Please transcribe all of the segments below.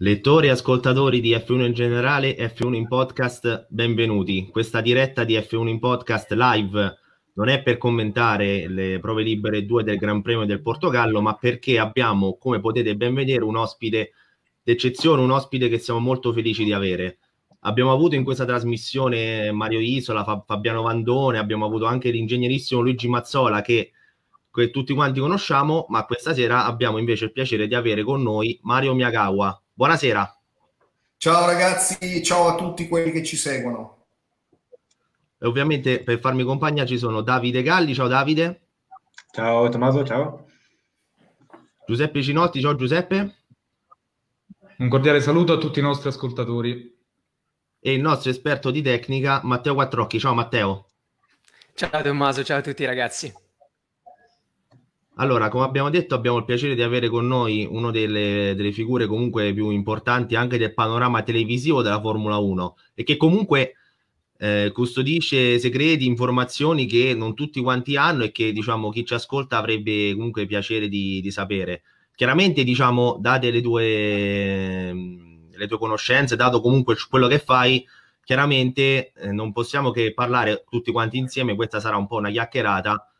Lettori e ascoltatori di F1 in generale, F1 in podcast, benvenuti. Questa diretta di F1 in podcast live non è per commentare le prove libere 2 del Gran Premio del Portogallo, ma perché abbiamo, come potete ben vedere, un ospite d'eccezione, un ospite che siamo molto felici di avere. Abbiamo avuto in questa trasmissione Mario Isola, Fabiano Vandone, abbiamo avuto anche l'ingegnerissimo Luigi Mazzola che, tutti quanti conosciamo, ma questa sera abbiamo invece il piacere di avere con noi Mario Miyagawa. Buonasera. Ciao ragazzi, ciao a tutti quelli che ci seguono. E ovviamente per farmi compagnia ci sono Davide Galli, ciao Davide. Ciao Tommaso, ciao. Giuseppe Cinotti, ciao Giuseppe. Un cordiale saluto a tutti i nostri ascoltatori. E il nostro esperto di tecnica, Matteo Quattrocchi. Ciao Matteo. Ciao Tommaso, ciao a tutti ragazzi. Allora, come abbiamo detto, abbiamo il piacere di avere con noi una delle, delle, figure comunque più importanti anche del panorama televisivo della Formula 1 e che comunque eh, custodisce segreti, informazioni che non tutti quanti hanno e che diciamo chi ci ascolta avrebbe comunque piacere di, di sapere. Chiaramente, diciamo, date le tue, le tue conoscenze, dato comunque quello che fai, chiaramente eh, non possiamo che parlare tutti quanti insieme, questa sarà un po' una chiacchierata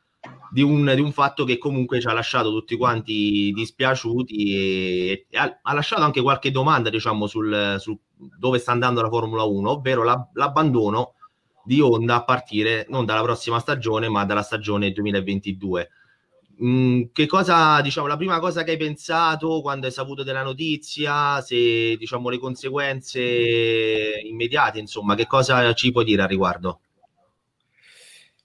di un, di un, fatto che comunque ci ha lasciato tutti quanti dispiaciuti e, e ha, ha, lasciato anche qualche domanda diciamo sul, su dove sta andando la Formula 1 ovvero la, l'abbandono di Honda a partire non dalla prossima stagione ma dalla stagione 2022 mm, che cosa diciamo la prima cosa che hai pensato quando hai saputo della notizia se diciamo le conseguenze immediate insomma che cosa ci puoi dire a riguardo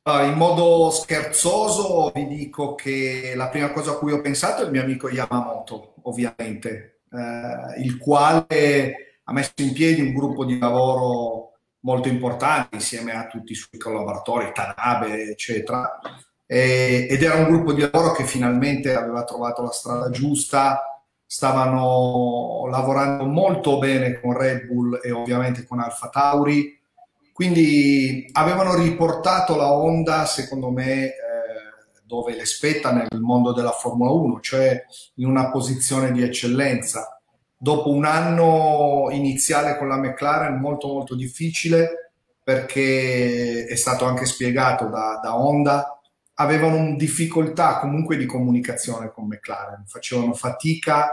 Uh, in modo scherzoso vi dico che la prima cosa a cui ho pensato è il mio amico Yamamoto, ovviamente, uh, il quale ha messo in piedi un gruppo di lavoro molto importante insieme a tutti i suoi collaboratori, Tanabe, eccetera. E, ed era un gruppo di lavoro che finalmente aveva trovato la strada giusta, stavano lavorando molto bene con Red Bull e ovviamente con Alfa Tauri quindi avevano riportato la Honda, secondo me, eh, dove le spetta nel mondo della Formula 1, cioè in una posizione di eccellenza. Dopo un anno iniziale con la McLaren molto molto difficile, perché è stato anche spiegato da, da Honda, avevano difficoltà comunque di comunicazione con McLaren, facevano fatica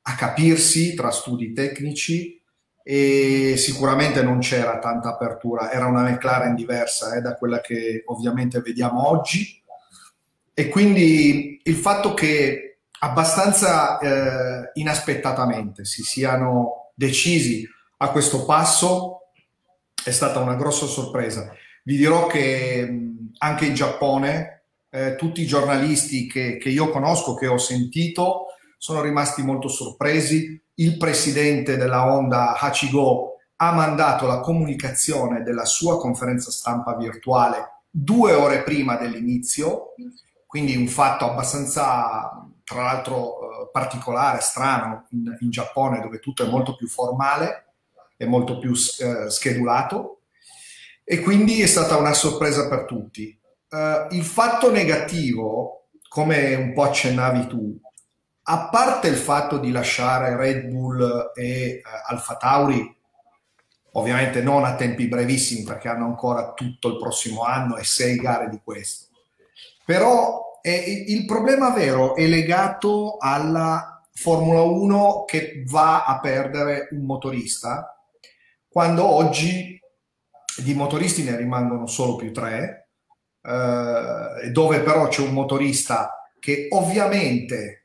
a capirsi tra studi tecnici e sicuramente non c'era tanta apertura, era una McLaren diversa eh, da quella che ovviamente vediamo oggi e quindi il fatto che abbastanza eh, inaspettatamente si siano decisi a questo passo è stata una grossa sorpresa. Vi dirò che anche in Giappone eh, tutti i giornalisti che, che io conosco, che ho sentito, sono rimasti molto sorpresi il presidente della Honda Hachigo ha mandato la comunicazione della sua conferenza stampa virtuale due ore prima dell'inizio, quindi un fatto abbastanza, tra l'altro, eh, particolare, strano in, in, Giappone dove tutto è molto più formale e molto più eh, schedulato e quindi è stata una sorpresa per tutti. Uh, il fatto negativo, come un po' accennavi tu, a parte il fatto di lasciare Red Bull e eh, Alfa Tauri, ovviamente non a tempi brevissimi perché hanno ancora tutto il prossimo anno e sei gare di questo, però eh, il problema vero è legato alla Formula 1 che va a perdere un motorista quando oggi di motoristi ne rimangono solo più tre, eh, dove però c'è un motorista che ovviamente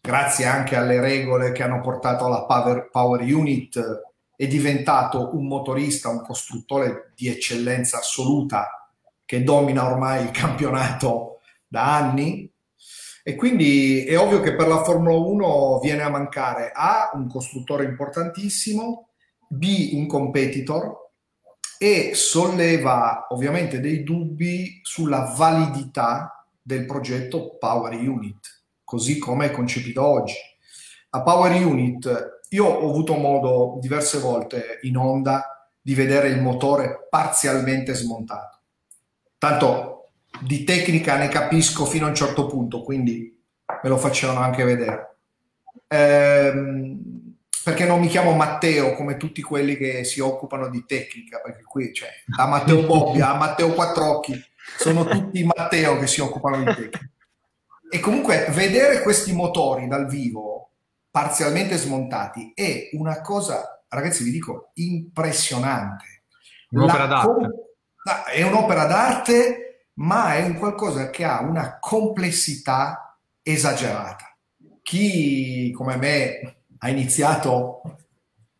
grazie anche alle regole che hanno portato alla Power, Power Unit, è diventato un motorista, un costruttore di eccellenza assoluta che domina ormai il campionato da anni. E quindi è ovvio che per la Formula 1 viene a mancare A, un costruttore importantissimo, B, un competitor e solleva ovviamente dei dubbi sulla validità del progetto Power Unit così come è concepito oggi. A Power Unit io ho avuto modo diverse volte in onda di vedere il motore parzialmente smontato. Tanto di tecnica ne capisco fino a un certo punto, quindi me lo facevano anche vedere. Ehm, perché non mi chiamo Matteo come tutti quelli che si occupano di tecnica, perché qui c'è cioè, da Matteo Bobbia a Matteo Quattrocchi, sono tutti Matteo che si occupano di tecnica. E comunque vedere questi motori dal vivo, parzialmente smontati, è una cosa, ragazzi, vi dico, impressionante. Un'opera d'arte. È un'opera d'arte, ma è un qualcosa che ha una complessità esagerata. Chi come me ha iniziato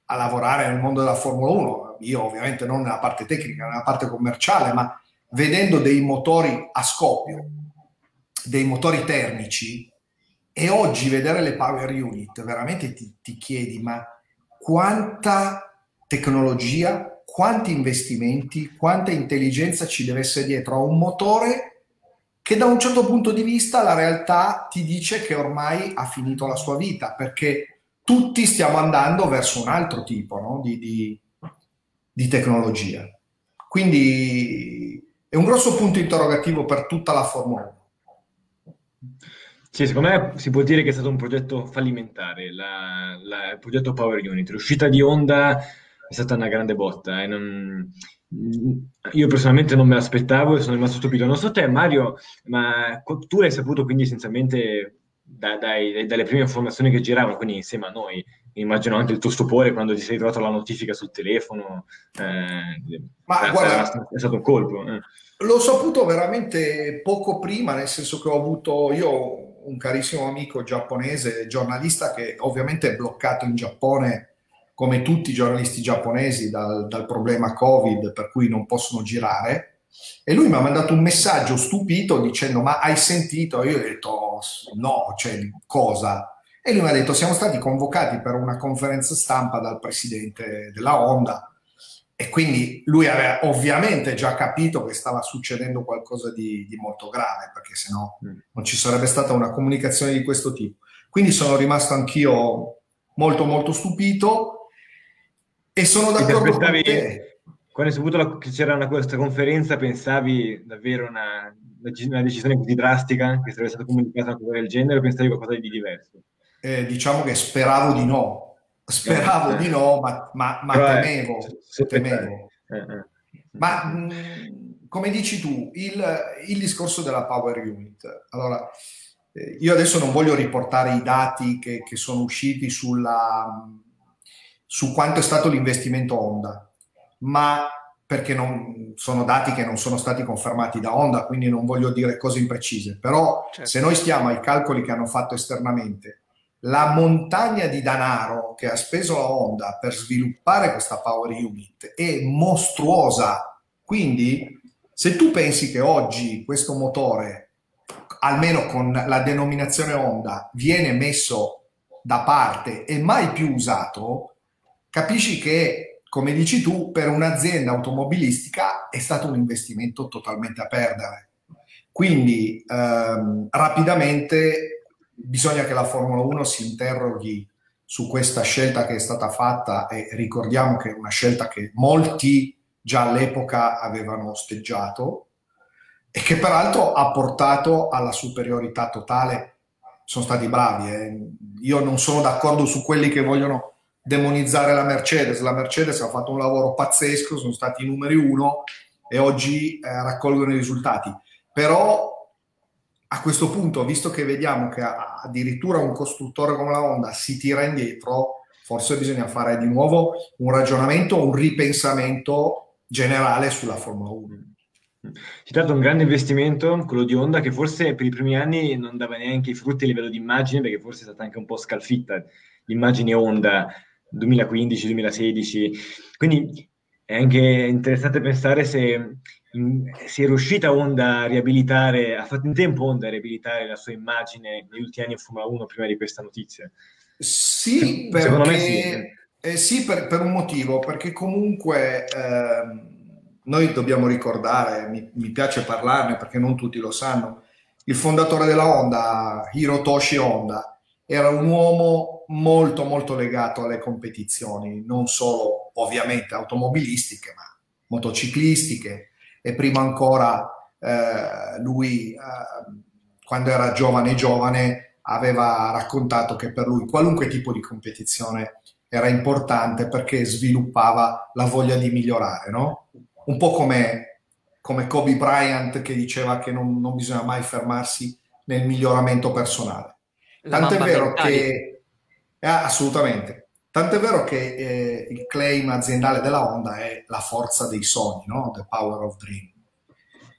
a lavorare nel mondo della Formula 1, io ovviamente non nella parte tecnica, nella parte commerciale, ma vedendo dei motori a scoppio, dei motori termici, e oggi vedere le power unit, veramente ti, ti chiedi, ma quanta tecnologia, quanti investimenti, quanta intelligenza ci deve essere dietro a un motore che da un certo punto di vista la realtà ti dice che ormai ha finito la sua vita, perché tutti stiamo andando verso un altro tipo no? di, di, di tecnologia. Quindi è un grosso punto interrogativo per tutta la Formula 1. Sì, secondo me si può dire che è stato un progetto fallimentare, la, la, il progetto Power Unit. L'uscita di Honda è stata una grande botta. Eh, non, io personalmente non me l'aspettavo e sono rimasto stupito. Non so te, Mario, ma tu l'hai saputo quindi essenzialmente da, dai, dalle prime informazioni che giravano, quindi insieme a noi. Immagino anche il tuo stupore quando ti sei trovato la notifica sul telefono. Eh, Ma è, guarda, è stato un colpo. Eh. L'ho saputo veramente poco prima, nel senso che ho avuto io un carissimo amico giapponese, giornalista che ovviamente è bloccato in Giappone come tutti i giornalisti giapponesi dal, dal problema Covid, per cui non possono girare e lui mi ha mandato un messaggio stupito dicendo: Ma hai sentito? Io ho detto: No, cioè cosa? E lui mi ha detto: Siamo stati convocati per una conferenza stampa dal presidente della Honda. E quindi lui aveva ovviamente già capito che stava succedendo qualcosa di, di molto grave, perché se no mm. non ci sarebbe stata una comunicazione di questo tipo. Quindi sono rimasto anch'io molto molto stupito e sono d'accordo con te quando hai saputo che c'era una, questa conferenza, pensavi davvero una, una decisione così drastica che sarebbe stata comunicata una cosa del genere o pensavi qualcosa di diverso? Eh, diciamo che speravo di no, speravo eh, di no, ma, ma, ma Però temevo. Temevo. Eh, eh. ma mh, come dici tu, il, il, discorso della Power Unit. Allora, eh, io adesso non voglio riportare i dati che, che sono usciti sulla, su quanto è stato l'investimento Honda ma perché non, sono dati che non sono stati confermati da Honda, quindi non voglio dire cose imprecise, però certo. se noi stiamo ai calcoli che hanno fatto esternamente, la montagna di denaro che ha speso la Honda per sviluppare questa Power Unit è mostruosa. Quindi se tu pensi che oggi questo motore, almeno con la denominazione Honda, viene messo da parte e mai più usato, capisci che come dici tu, per un'azienda automobilistica è stato un investimento totalmente a perdere. Quindi ehm, rapidamente bisogna che la Formula 1 si interroghi su questa scelta che è stata fatta e ricordiamo che è una scelta che molti già all'epoca avevano osteggiato e che peraltro ha portato alla superiorità totale. Sono stati bravi. Eh. Io non sono d'accordo su quelli che vogliono demonizzare la Mercedes. La Mercedes ha fatto un lavoro pazzesco, sono stati i numeri uno e oggi eh, raccolgono i risultati. Però a questo punto, visto che vediamo che addirittura un costruttore come la Honda si tira indietro, forse bisogna fare di nuovo un ragionamento, un ripensamento generale sulla Formula 1. Si tratta di un grande investimento, quello di Honda, che forse per i primi anni non dava neanche i frutti a livello di immagine, perché forse è stata anche un po' scalfitta l'immagine Honda 2015-2016. Quindi è anche interessante pensare se si è riuscita Honda a riabilitare, ha fatto in tempo Honda a riabilitare la sua immagine negli ultimi anni in Formula 1 prima di questa notizia. Sì, Secondo perché, me sì. Eh, sì per, per, un motivo, perché comunque eh, noi dobbiamo ricordare, mi, mi, piace parlarne perché non tutti lo sanno, il fondatore della Honda, Hirotoshi Honda, era un uomo molto molto legato alle competizioni, non solo ovviamente automobilistiche, ma motociclistiche e prima ancora eh, lui eh, quando era giovane giovane aveva raccontato che per lui qualunque tipo di competizione era importante perché sviluppava la voglia di migliorare, no? Un po' come, come Kobe Bryant che diceva che non, non bisogna mai fermarsi nel miglioramento personale. Tant'è vero che... Eh, assolutamente. Tant'è vero che eh, il claim aziendale della Honda è la forza dei sogni, no? The power of dream.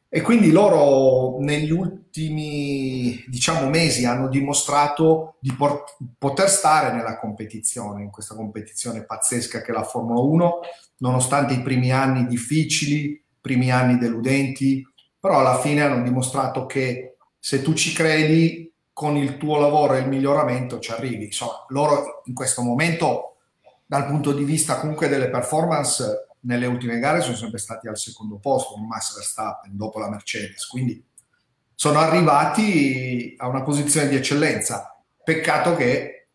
E quindi loro negli ultimi, diciamo, mesi hanno dimostrato di port- poter stare nella competizione, in questa competizione pazzesca che è la Formula 1, nonostante i primi anni difficili, primi anni deludenti, però alla fine hanno dimostrato che se tu ci credi, con il tuo lavoro e il miglioramento ci arrivi. Insomma, loro in questo momento, dal punto di vista comunque delle performance, nelle ultime gare sono sempre stati al secondo posto con Max Verstappen dopo la Mercedes, quindi sono arrivati a una posizione di eccellenza. Peccato che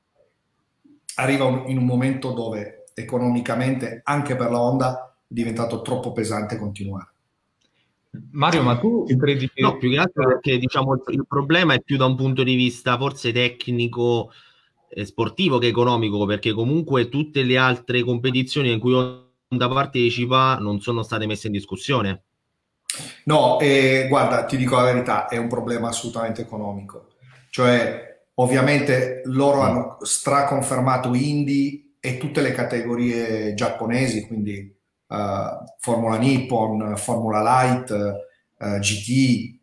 arriva in un momento dove economicamente anche per la Honda è diventato troppo pesante continuare. Mario, ma tu credi che... No, più che altro perché diciamo il problema è più da un punto di vista forse tecnico, eh, sportivo che economico, perché comunque tutte le altre competizioni in cui Honda partecipa non sono state messe in discussione. No, eh, guarda, ti dico la verità, è un problema assolutamente economico. Cioè, ovviamente loro mm. hanno straconfermato Indy e tutte le categorie giapponesi, quindi Formula Nippon, Formula Light, eh, GT,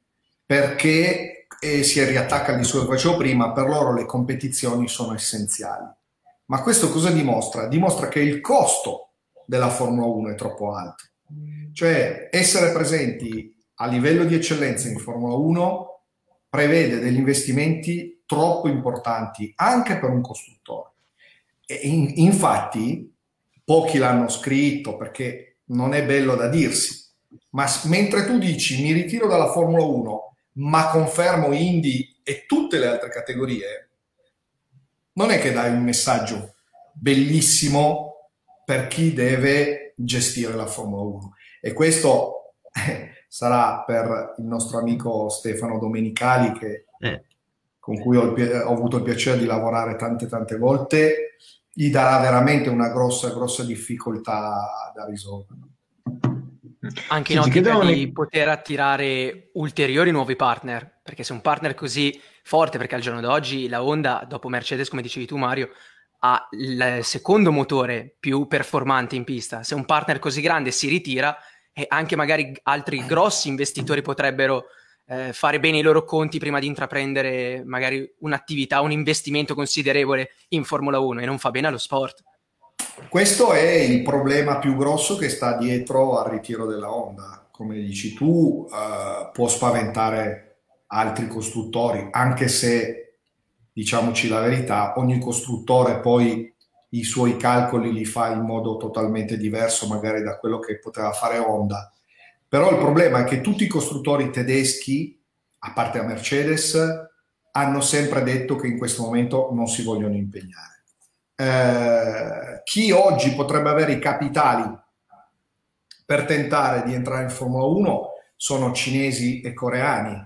perché e si riattacca al discorso che facevo prima, per loro le competizioni sono essenziali. Ma questo cosa dimostra? Dimostra che il costo della Formula 1 è troppo alto. Cioè essere presenti a livello di eccellenza in Formula 1 prevede degli investimenti troppo importanti anche per un costruttore. E in, infatti pochi l'hanno scritto perché non è bello da dirsi, ma mentre tu dici mi ritiro dalla Formula 1 ma confermo Indy e tutte le altre categorie, non è che dai un messaggio bellissimo per chi deve gestire la Formula 1. E questo eh, sarà per il nostro amico Stefano Domenicali, che, eh. con cui ho, ho, avuto il piacere di lavorare tante tante volte, gli darà veramente una grossa, grossa difficoltà da risolvere. Anche in ottica di poter attirare ulteriori nuovi partner, perché se un partner così forte, perché al giorno d'oggi la Honda, dopo Mercedes, come dicevi tu Mario, ha il secondo motore più performante in pista. Se un partner così grande si ritira, e anche magari altri grossi investitori potrebbero eh, fare bene i loro conti prima di intraprendere magari un'attività, un investimento considerevole in Formula 1 e non fa bene allo sport. Questo è il problema più grosso che sta dietro al ritiro della Honda. Come dici tu, uh, può spaventare altri costruttori, anche se diciamoci la verità, ogni costruttore poi i suoi calcoli li fa in modo totalmente diverso magari da quello che poteva fare Honda. Però il problema è che tutti i costruttori tedeschi, a parte la Mercedes, hanno sempre detto che in questo momento non si vogliono impegnare. Eh, chi oggi potrebbe avere i capitali per tentare di entrare in Formula 1 sono cinesi e coreani,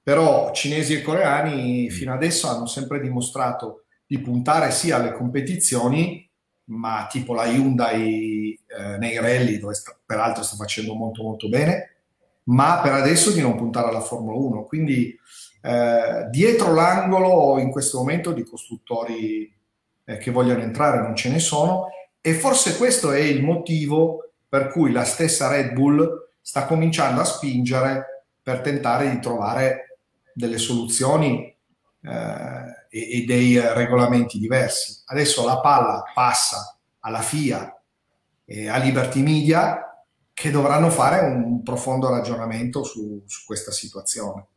però cinesi e coreani fino adesso hanno sempre dimostrato di puntare sia alle competizioni, ma tipo la Hyundai eh, nei rally, dove sta, peraltro sta facendo molto molto bene, ma per adesso di non puntare alla Formula 1. Quindi eh, dietro l'angolo in questo momento di costruttori eh, che vogliono entrare non ce ne sono e forse questo è il motivo per cui la stessa Red Bull sta cominciando a spingere per tentare di trovare delle soluzioni eh, e, e, dei regolamenti diversi. Adesso la palla passa alla FIA e a Liberty Media che dovranno fare un profondo ragionamento su, su questa situazione.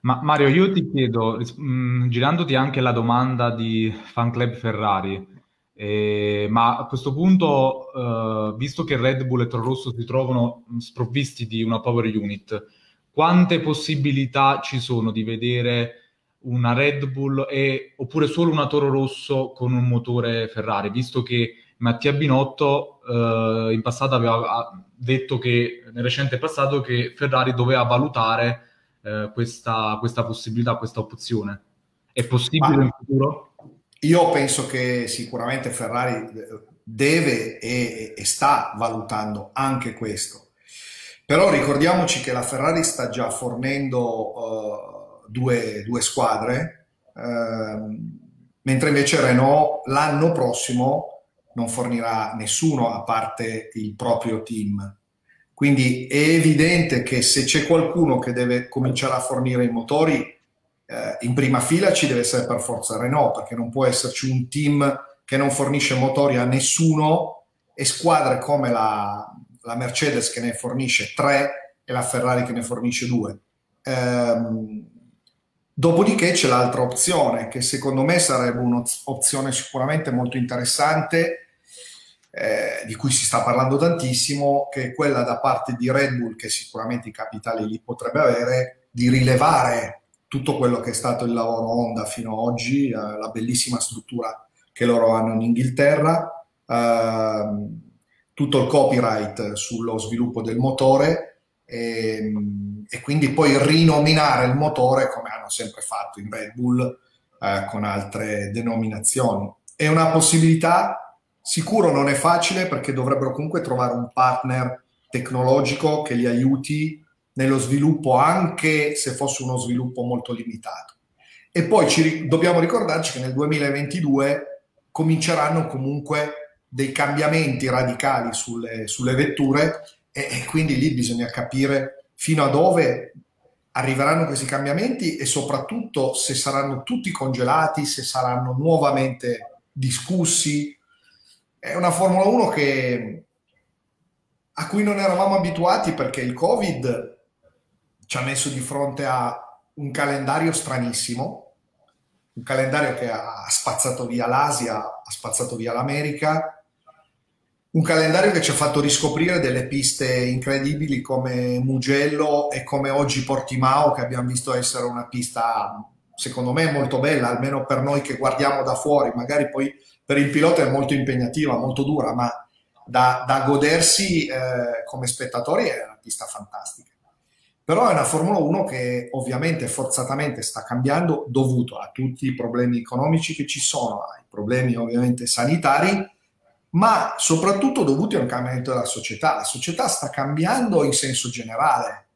Ma Mario, io ti chiedo, mh, mm, girandoti anche la domanda di Fan Club Ferrari, eh, ma a questo punto, eh, visto che Red Bull e Toro Rosso si trovano sprovvisti di una power unit, quante possibilità ci sono di vedere una Red Bull e, oppure solo una Toro Rosso con un motore Ferrari, visto che Mattia Binotto eh, in passato aveva detto che nel recente passato che Ferrari doveva valutare eh, questa, questa, possibilità, questa opzione. È possibile Ma in futuro? io penso che sicuramente Ferrari deve e, e, sta valutando anche questo. Però ricordiamoci che la Ferrari sta già fornendo uh, due, due, squadre, uh, mentre invece Renault l'anno prossimo non fornirà nessuno a parte il proprio team. Quindi è evidente che se c'è qualcuno che deve cominciare a fornire i motori, eh, in prima fila ci deve essere per forza Renault, perché non può esserci un team che non fornisce motori a nessuno e squadre come la, la Mercedes che ne fornisce tre e la Ferrari che ne fornisce due. Ehm, dopodiché c'è l'altra opzione, che secondo me sarebbe un'opzione sicuramente molto interessante eh, di cui si sta parlando tantissimo, che è quella da parte di Red Bull, che sicuramente i capitali li potrebbe avere, di rilevare tutto quello che è stato il lavoro Honda fino ad oggi, eh, la bellissima struttura che loro hanno in Inghilterra, eh, tutto il copyright sullo sviluppo del motore e, ehm, e, quindi poi rinominare il motore come hanno sempre fatto in Red Bull eh, con altre denominazioni. È una possibilità Sicuro non è facile perché dovrebbero comunque trovare un partner tecnologico che li aiuti nello sviluppo, anche se fosse uno sviluppo molto limitato. E poi ci, dobbiamo ricordarci che nel 2022 cominceranno comunque dei cambiamenti radicali sulle, sulle vetture e, e quindi lì bisogna capire fino a dove arriveranno questi cambiamenti e soprattutto se saranno tutti congelati, se saranno nuovamente discussi, è una Formula 1 che, a cui non eravamo abituati perché il Covid ci ha messo di fronte a un calendario stranissimo, un calendario che ha spazzato via l'Asia, ha spazzato via l'America, un calendario che ci ha fatto riscoprire delle piste incredibili come Mugello e come oggi Portimao, che abbiamo visto essere una pista secondo me molto bella, almeno per noi che guardiamo da fuori, magari poi per il pilota è molto impegnativa, molto dura, ma da, da godersi eh, come spettatori è una pista fantastica. Però è una Formula 1 che ovviamente forzatamente sta cambiando dovuto a tutti i problemi economici che ci sono, ai problemi ovviamente sanitari, ma soprattutto dovuti a un cambiamento della società. La società sta cambiando in senso generale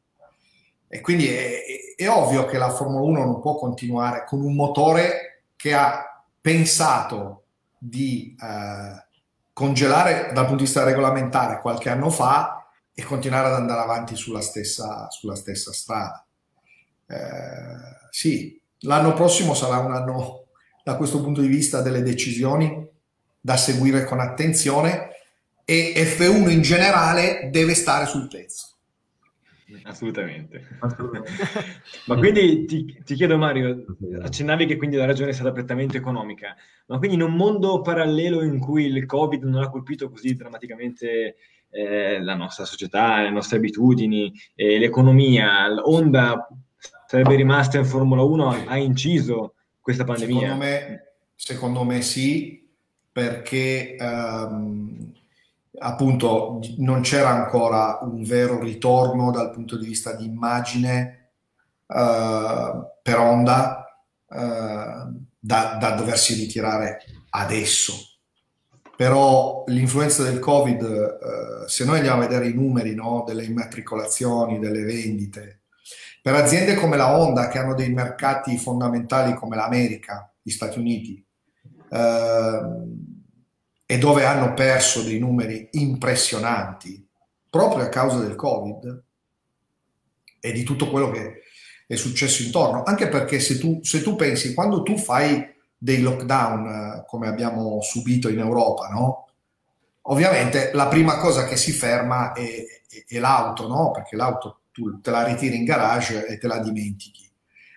e quindi è, è, è ovvio che la Formula 1 non può continuare con un motore che ha pensato di eh, congelare dal punto di vista regolamentare qualche anno fa e continuare ad andare avanti sulla stessa, sulla stessa strada. Eh, sì, l'anno prossimo sarà un anno da questo punto di vista delle decisioni da seguire con attenzione e F1 in generale deve stare sul pezzo. Assolutamente. Assolutamente. ma quindi ti, ti, chiedo Mario, accennavi che quindi la ragione è stata prettamente economica, ma quindi in un mondo parallelo in cui il Covid non ha colpito così drammaticamente eh, la nostra società, le nostre abitudini, eh, l'economia, Honda sarebbe rimasta in Formula 1, ha inciso questa pandemia? Secondo me, secondo me sì, perché um, appunto non c'era ancora un vero ritorno dal punto di vista di immagine uh, per Honda uh, da, da, doversi ritirare adesso. Però l'influenza del Covid, uh, se noi andiamo a vedere i numeri no, delle immatricolazioni, delle vendite, per aziende come la Honda che hanno dei mercati fondamentali come l'America, gli Stati Uniti, e dove hanno perso dei numeri impressionanti proprio a causa del Covid e di tutto quello che è successo intorno. Anche perché se tu, se tu pensi, quando tu fai dei lockdown eh, come abbiamo subito in Europa, no? Ovviamente la prima cosa che si ferma è, è, è l'auto, no? Perché l'auto tu te la ritiri in garage e te la dimentichi.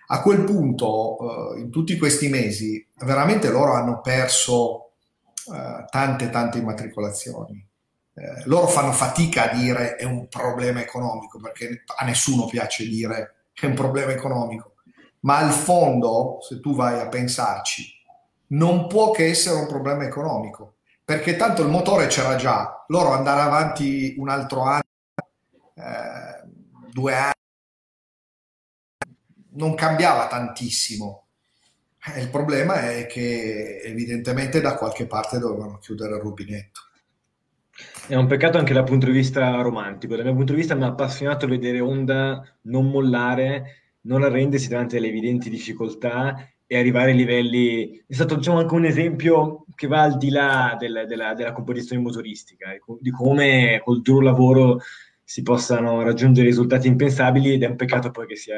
A quel punto, eh, in tutti questi mesi, veramente loro hanno perso eh, tante, tante immatricolazioni. Eh, loro fanno fatica a dire è un problema economico, perché a nessuno piace dire che è un problema economico, ma al fondo, se tu vai a pensarci, non può che essere un problema economico, perché tanto il motore c'era già, loro andare avanti un altro anno, eh, due anni, non cambiava tantissimo Eh, il problema è che evidentemente da qualche parte dovevano chiudere il rubinetto. È un peccato anche dal punto di vista romantico. Dal mio punto di vista mi ha appassionato vedere Honda non mollare, non arrendersi davanti alle evidenti difficoltà e arrivare ai livelli. È stato diciamo, anche un esempio che va al di là del, della, della competizione motoristica, di come col duro lavoro si possano raggiungere risultati impensabili ed è un peccato poi che, sia,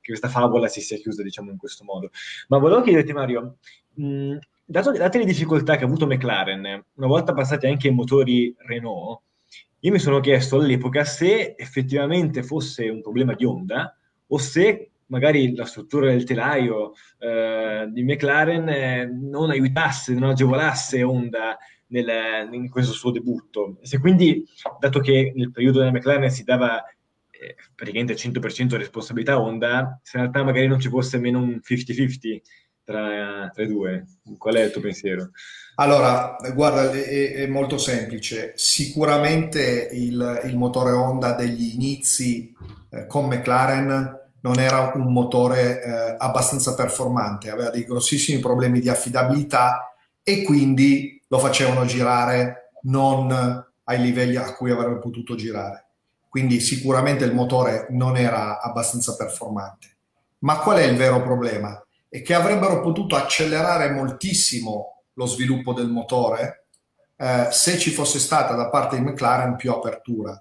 che questa favola si sia chiusa diciamo in questo modo. Ma volevo chiederti Mario, mh, dato, date le difficoltà che ha avuto McLaren, una volta passati anche i motori Renault, io mi sono chiesto all'epoca se effettivamente fosse un problema di Honda o se magari la struttura del telaio eh, di McLaren eh, non aiutasse, non agevolasse Honda nel, in questo suo debutto. Se quindi, dato che nel periodo della McLaren si dava eh, praticamente 100% responsabilità Honda, se in realtà magari non ci fosse meno un 50-50 tra, tra, i due, qual è il tuo pensiero? Allora, guarda, è, è molto semplice. Sicuramente il, il, motore Honda degli inizi eh, con McLaren non era un motore eh, abbastanza performante, aveva dei grossissimi problemi di affidabilità e quindi lo facevano girare non ai livelli a cui avrebbe potuto girare. Quindi sicuramente il motore non era abbastanza performante. Ma qual è il vero problema? È che avrebbero potuto accelerare moltissimo lo sviluppo del motore eh, se ci fosse stata da parte di McLaren più apertura.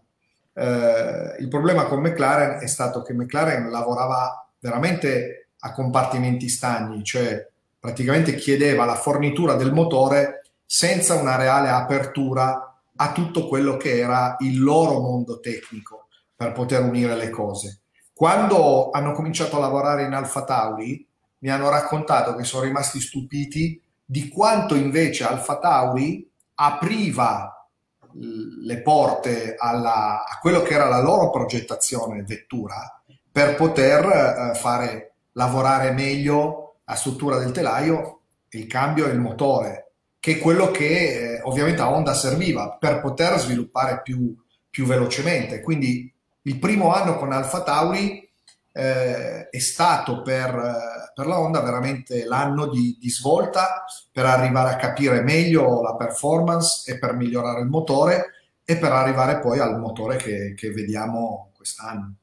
Eh, il problema con McLaren è stato che McLaren lavorava veramente a compartimenti stagni, cioè praticamente chiedeva la fornitura del motore senza una reale apertura a tutto quello che era il loro mondo tecnico per poter unire le cose. Quando hanno cominciato a lavorare in Alfa Tauri, mi hanno raccontato che sono rimasti stupiti di quanto invece Alfa Tauri apriva le porte alla, a quello che era la loro progettazione vettura per poter eh, fare lavorare meglio la struttura del telaio, il cambio e il motore, che è quello che eh, ovviamente a Honda serviva per poter sviluppare più, più velocemente. Quindi il primo anno con Alfa Tauri eh, è stato per, eh, per, la Honda veramente l'anno di, di, svolta per arrivare a capire meglio la performance e per migliorare il motore e per arrivare poi al motore che, che vediamo quest'anno.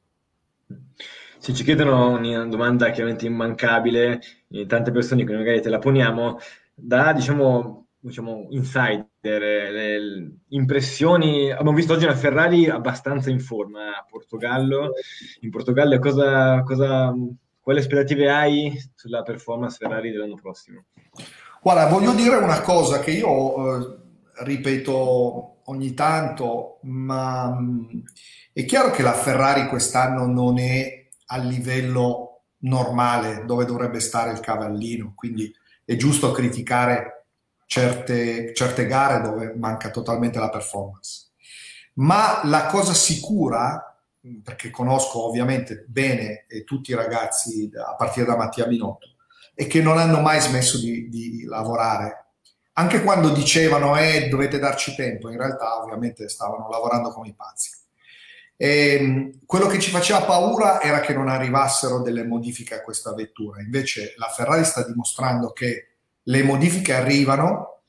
Se ci chiedono una domanda chiaramente immancabile, tante persone che magari te la poniamo, da diciamo diciamo, insider, le impressioni. Abbiamo visto oggi una Ferrari abbastanza in forma a Portogallo. In Portogallo, cosa, cosa, quali aspettative hai sulla performance Ferrari dell'anno prossimo? Guarda, voglio dire una cosa che io eh, ripeto ogni tanto, ma mh, mm, è chiaro che la Ferrari quest'anno non è a livello normale dove dovrebbe stare il cavallino, quindi è giusto criticare certe, certe gare dove manca totalmente la performance. Ma la cosa sicura, perché conosco ovviamente bene tutti i ragazzi a partire da Mattia Binotto, è che non hanno mai smesso di, di lavorare. Anche quando dicevano eh, dovete darci tempo, in realtà ovviamente stavano lavorando come i pazzi. E, ehm, quello che ci faceva paura era che non arrivassero delle modifiche a questa vettura. Invece la Ferrari sta dimostrando che le modifiche arrivano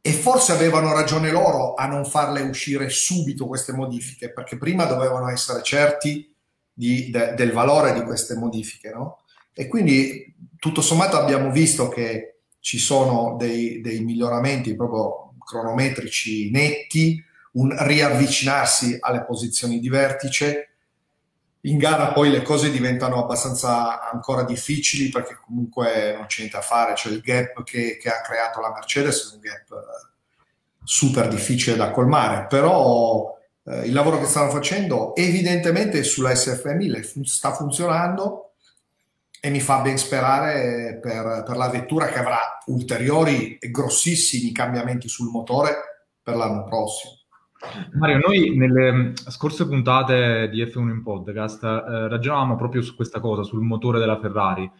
e forse avevano ragione loro a non farle uscire subito queste modifiche, perché prima dovevano essere certi di, de, del valore di queste modifiche, no? E quindi tutto sommato abbiamo visto che ci sono dei, dei miglioramenti proprio cronometrici netti, un riavvicinarsi alle posizioni di vertice, in gara poi le cose diventano abbastanza ancora difficili perché comunque non c'è niente da fare, cioè il gap che, che ha creato la Mercedes è un gap eh, super difficile da colmare, però eh, il lavoro che stanno facendo evidentemente sulla SF1000 fun- sta funzionando e mi fa ben sperare per, per la vettura che avrà ulteriori e grossissimi cambiamenti sul motore per l'anno prossimo. Mario, noi nelle mm, scorse puntate di F1 in podcast eh, ragionavamo proprio su questa cosa, sul motore della Ferrari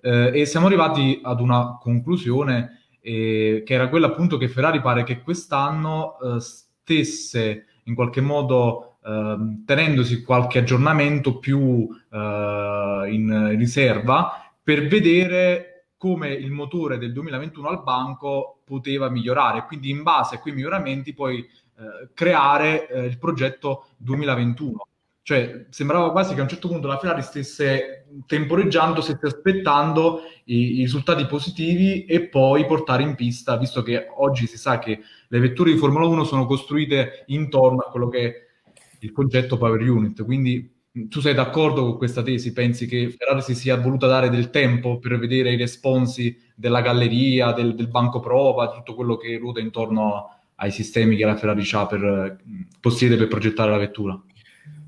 eh, e siamo arrivati ad una conclusione eh, che era quella appunto che Ferrari pare che quest'anno eh, stesse in qualche modo ehm, tenendosi qualche aggiornamento più eh, in riserva per vedere come il motore del 2021 al banco poteva migliorare, quindi in base a quei miglioramenti poi eh, creare eh, il progetto 2021. Cioè, sembrava quasi che a un certo punto la Ferrari stesse temporeggiando, stesse aspettando i, i, risultati positivi e poi portare in pista, visto che oggi si sa che le vetture di Formula 1 sono costruite intorno a quello che è il concetto Power Unit. Quindi tu sei d'accordo con questa tesi? Pensi che Ferrari si sia voluta dare del tempo per vedere i responsi della galleria, del, del banco prova, tutto quello che ruota intorno ai sistemi che la Ferrari per, possiede per progettare la vettura?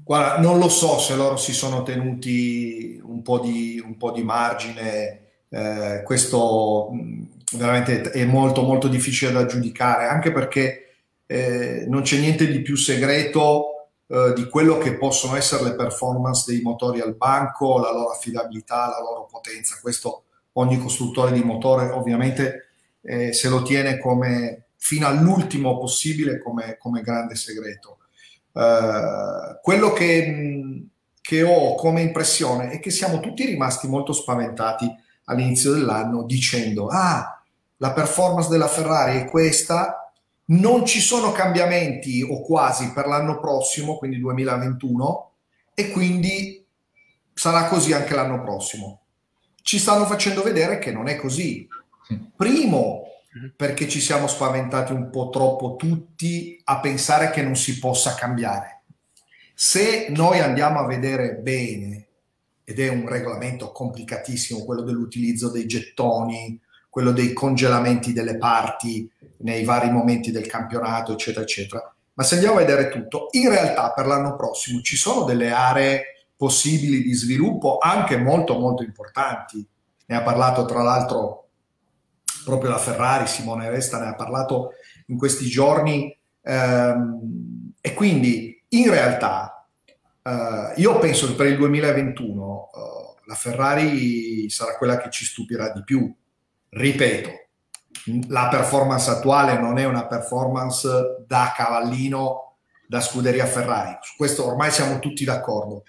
Guarda, non lo so se loro si sono tenuti un po' di, un po di margine, eh, questo veramente è molto molto difficile da giudicare, anche perché eh, non c'è niente di più segreto eh, di quello che possono essere le performance dei motori al banco, la loro affidabilità, la loro potenza. Questo ogni costruttore di motore ovviamente eh, se lo tiene come fino all'ultimo possibile come, come grande segreto. Uh, quello che, che, ho come impressione è che siamo tutti rimasti molto spaventati all'inizio dell'anno dicendo ah, la performance della Ferrari è questa, non ci sono cambiamenti o quasi per l'anno prossimo, quindi 2021, e quindi sarà così anche l'anno prossimo. Ci stanno facendo vedere che non è così. Primo, perché ci siamo spaventati un po' troppo tutti a pensare che non si possa cambiare. Se noi andiamo a vedere bene, ed è un regolamento complicatissimo, quello dell'utilizzo dei gettoni, quello dei congelamenti delle parti nei vari momenti del campionato, eccetera, eccetera. Ma se andiamo a vedere tutto, in realtà per l'anno prossimo ci sono delle aree possibili di sviluppo anche molto, molto importanti. Ne ha parlato tra l'altro proprio la Ferrari, Simone Resta ne ha parlato in questi giorni. Ehm, e quindi in realtà eh, io penso che per il 2021 eh, la Ferrari sarà quella che ci stupirà di più ripeto, la performance attuale non è una performance da cavallino da scuderia Ferrari, su questo ormai siamo tutti d'accordo.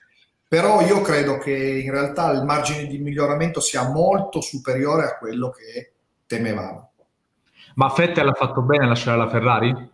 Però io credo che in realtà il margine di miglioramento sia molto superiore a quello che temevamo. Ma Vettel ha fatto bene a lasciare la Ferrari?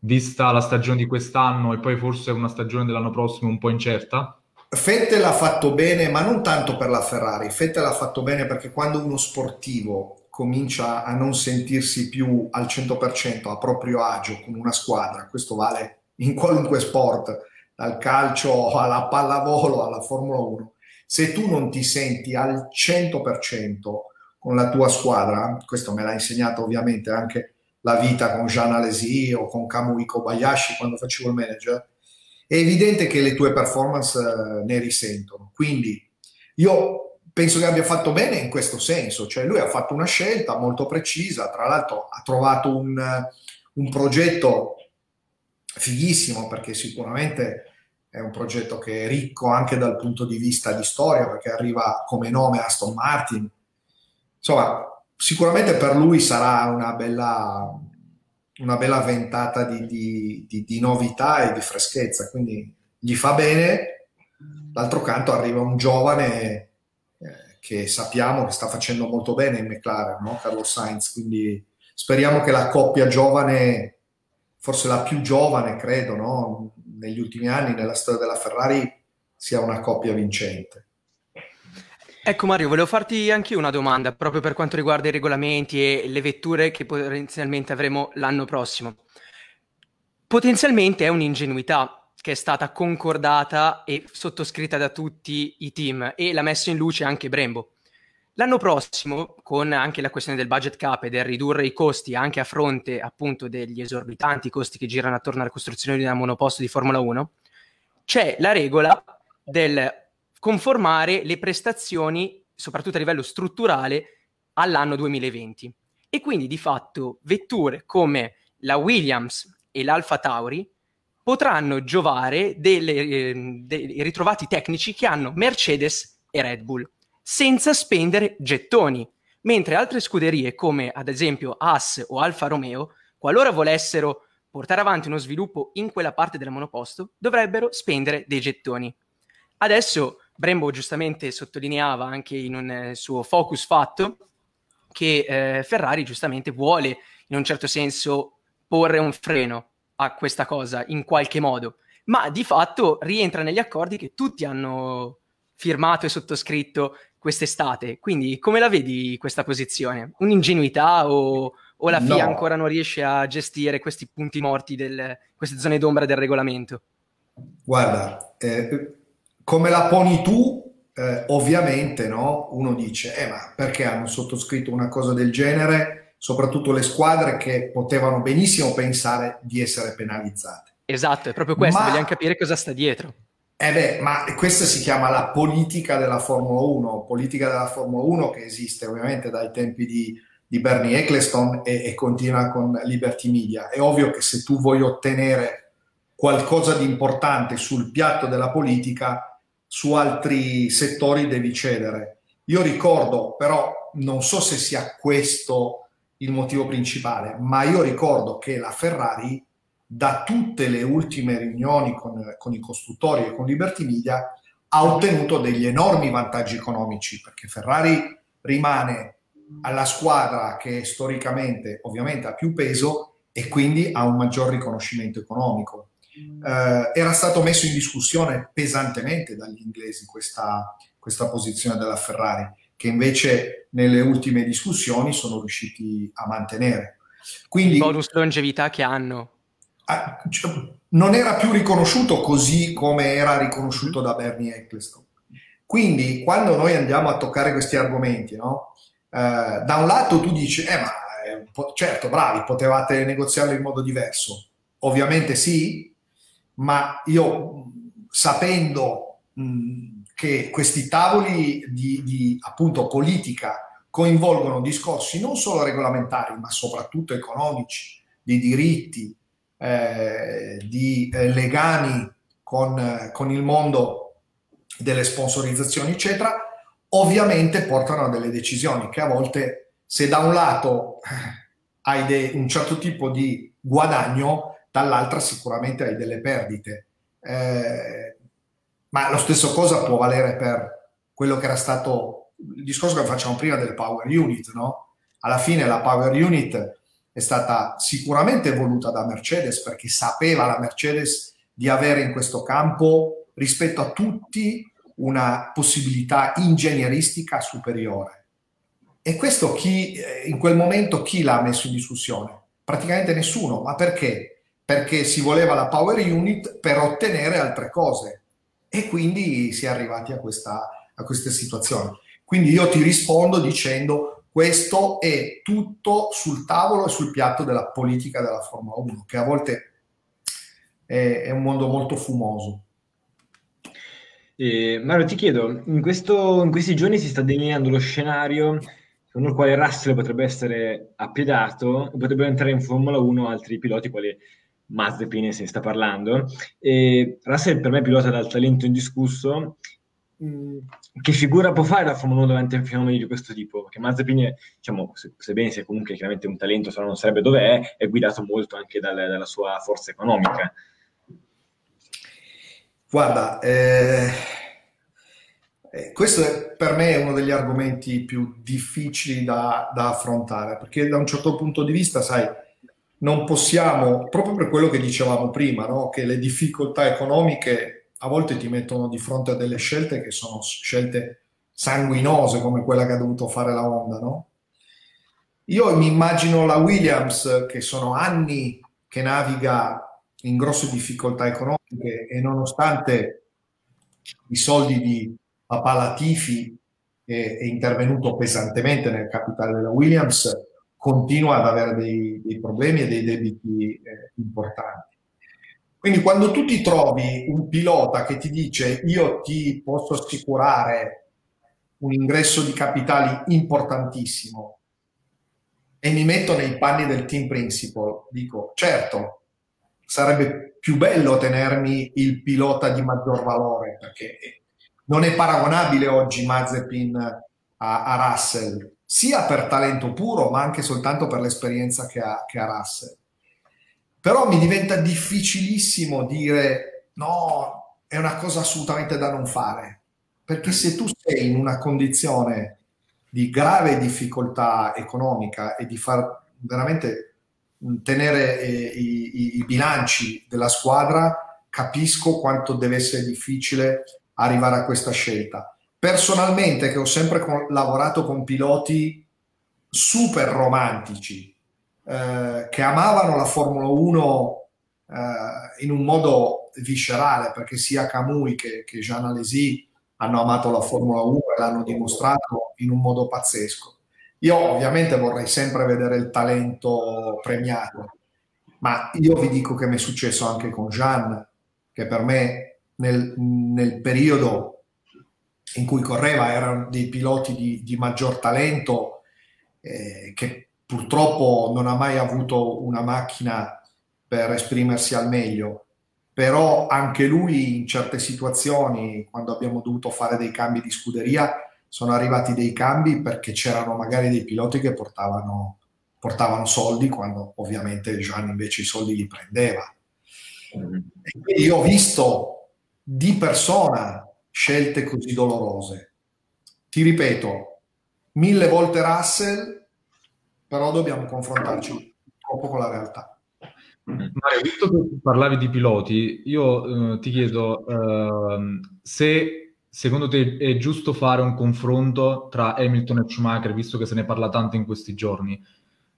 Vista la stagione di quest'anno e poi forse una stagione dell'anno prossimo un po' incerta? Vettel ha fatto bene, ma non tanto per la Ferrari. Vettel ha fatto bene perché quando uno sportivo comincia a non sentirsi più al 100% a proprio agio con una squadra, questo vale in qualunque sport, dal calcio alla pallavolo alla Formula 1, se tu non ti senti al 100% con la tua squadra, questo me l'ha insegnato ovviamente anche la vita con Jean Alesi o con Kamui Kobayashi quando facevo il manager, è evidente che le tue performance eh, ne risentono. Quindi io penso che abbia fatto bene in questo senso, cioè lui ha fatto una scelta molto precisa, tra l'altro ha trovato un, un progetto fighissimo perché sicuramente è un progetto che è ricco anche dal punto di vista di storia perché arriva come nome Aston Martin. Insomma, sicuramente per lui sarà una bella, una bella ventata di, di, di, di novità e di freschezza, quindi gli fa bene. D'altro canto arriva un giovane che sappiamo che sta facendo molto bene in McLaren, no? Carlos Sainz, quindi speriamo che la coppia giovane, forse la più giovane credo, no? negli ultimi anni nella storia della Ferrari, sia una coppia vincente. Ecco Mario, volevo farti anche una domanda proprio per quanto riguarda i regolamenti e le vetture che potenzialmente avremo l'anno prossimo. Potenzialmente è un'ingenuità che è stata concordata e sottoscritta da tutti i team e l'ha messo in luce anche Brembo. L'anno prossimo, con anche la questione del budget cap e del ridurre i costi anche a fronte appunto degli esorbitanti costi che girano attorno alla costruzione di una monoposto di Formula 1, c'è la regola del conformare le prestazioni, soprattutto a livello strutturale, all'anno 2020. E quindi di fatto vetture come la Williams e l'Alfa Tauri potranno giovare delle, eh, dei ritrovati tecnici che hanno Mercedes e Red Bull, senza spendere gettoni, mentre altre scuderie come ad esempio Haas o Alfa Romeo, qualora volessero portare avanti uno sviluppo in quella parte del monoposto, dovrebbero spendere dei gettoni. Adesso Brembo giustamente sottolineava anche in un eh, suo focus fatto che eh, Ferrari giustamente vuole in un certo senso porre un freno a questa cosa in qualche modo, ma di fatto rientra negli accordi che tutti hanno firmato e sottoscritto quest'estate. Quindi come la vedi questa posizione? Un'ingenuità o, o la FIA no. ancora non riesce a gestire questi punti morti, del, queste zone d'ombra del regolamento? Guarda, eh, come la poni tu, eh, ovviamente no? uno dice, eh, ma perché hanno sottoscritto una cosa del genere? Soprattutto le squadre che potevano benissimo pensare di essere penalizzate. Esatto, è proprio questo, ma... vogliamo capire cosa sta dietro. Eh beh, ma questa si chiama la politica della Formula 1, politica della Formula 1 che esiste ovviamente dai tempi di, di Bernie Eccleston e, e, continua con Liberty Media. È ovvio che se tu vuoi ottenere qualcosa di importante sul piatto della politica, su altri settori devi cedere. Io ricordo, però non so se sia questo il motivo principale, ma io ricordo che la Ferrari da tutte le ultime riunioni con, con i costruttori e con Liberty Media ha ottenuto degli enormi vantaggi economici perché Ferrari rimane alla squadra che storicamente ovviamente ha più peso e quindi ha un maggior riconoscimento economico. Eh, era stato messo in discussione pesantemente dagli inglesi questa, questa posizione della Ferrari, che invece nelle ultime discussioni sono riusciti a mantenere. Quindi, il bonus longevità che hanno cioè, non era più riconosciuto così come era riconosciuto da Bernie Eccleston. Quindi quando noi andiamo a toccare questi argomenti, no? eh, da un lato tu dici, eh ma certo, bravi, potevate negoziarlo in modo diverso. Ovviamente sì, ma io sapendo che questi tavoli di, di appunto politica coinvolgono discorsi non solo regolamentari, ma soprattutto economici, di diritti, eh, di eh, legami con, con il mondo delle sponsorizzazioni, eccetera, ovviamente portano a delle decisioni che a volte, se da un lato eh, hai de- un certo tipo di guadagno, dall'altra sicuramente hai delle perdite. Eh, ma lo stesso cosa può valere per quello che era stato il discorso che facciamo prima del power unit, no? Alla fine la power unit è stata sicuramente voluta da Mercedes perché sapeva la Mercedes di avere in questo campo rispetto a tutti una possibilità ingegneristica superiore. E questo chi eh, in quel momento chi l'ha messo in discussione? Praticamente nessuno, ma perché? Perché si voleva la power unit per ottenere altre cose e quindi si è arrivati a questa, a questa situazione. Quindi io ti rispondo dicendo questo è tutto sul tavolo e sul piatto della politica della Formula 1, che a volte è, è un mondo molto fumoso. Eh, Mario, ti chiedo, in, questo, in, questi giorni si sta delineando lo scenario secondo il quale Russell potrebbe essere appiedato e potrebbero entrare in Formula 1 altri piloti, quali Mazepin se ne sta parlando. E Russell per me è pilota dal talento indiscusso Mm, che figura può fare la Formula 1 davanti a fenomeni di questo tipo? Perché Mazepin, diciamo, sebbene sia comunque chiaramente un talento, se no non sarebbe dove è, è guidato molto anche dal, dalla sua forza economica. Guarda, eh, eh, questo è per me uno degli argomenti più difficili da, da affrontare, perché da un certo punto di vista, sai, non possiamo, proprio per quello che dicevamo prima, no? che le difficoltà economiche a volte ti mettono di fronte a delle scelte che sono scelte sanguinose come quella che ha dovuto fare la Honda, no? Io mi immagino la Williams che sono anni che naviga in grosse difficoltà economiche e nonostante i soldi di Papa Latifi è, è intervenuto pesantemente nel capitale della Williams, continua ad avere dei, dei problemi e dei debiti eh, importanti. Quindi quando tu ti trovi un pilota che ti dice io ti posso assicurare un ingresso di capitali importantissimo e mi metto nei panni del team principal, dico certo, sarebbe più bello tenermi il pilota di maggior valore perché non è paragonabile oggi Mazepin a, a Russell, sia per talento puro ma anche soltanto per l'esperienza che ha, che ha Russell però mi diventa difficilissimo dire no, è una cosa assolutamente da non fare, perché se tu sei in una condizione di grave difficoltà economica e di far veramente tenere eh, i, i, bilanci della squadra, capisco quanto deve essere difficile arrivare a questa scelta. Personalmente, che ho sempre con, lavorato con piloti super romantici, eh, che amavano la Formula 1 eh, in un modo viscerale, perché sia Camui che, che Jean Alesi hanno amato la Formula 1 e l'hanno dimostrato in un modo pazzesco. Io ovviamente vorrei sempre vedere il talento premiato, ma io vi dico che mi è successo anche con Jean, che per me nel, nel periodo in cui correva erano dei piloti di, di maggior talento eh, che purtroppo non ha mai avuto una macchina per esprimersi al meglio, però anche lui in certe situazioni, quando abbiamo dovuto fare dei cambi di scuderia, sono arrivati dei cambi perché c'erano magari dei piloti che portavano, portavano soldi, quando ovviamente Gian invece i soldi li prendeva. E quindi ho visto di persona scelte così dolorose. Ti ripeto, mille volte Russell, però dobbiamo confrontarci troppo con la realtà. Mario, visto che parlavi di piloti, io eh, ti chiedo eh, se secondo te è giusto fare un confronto tra Hamilton e Schumacher, visto che se ne parla tanto in questi giorni,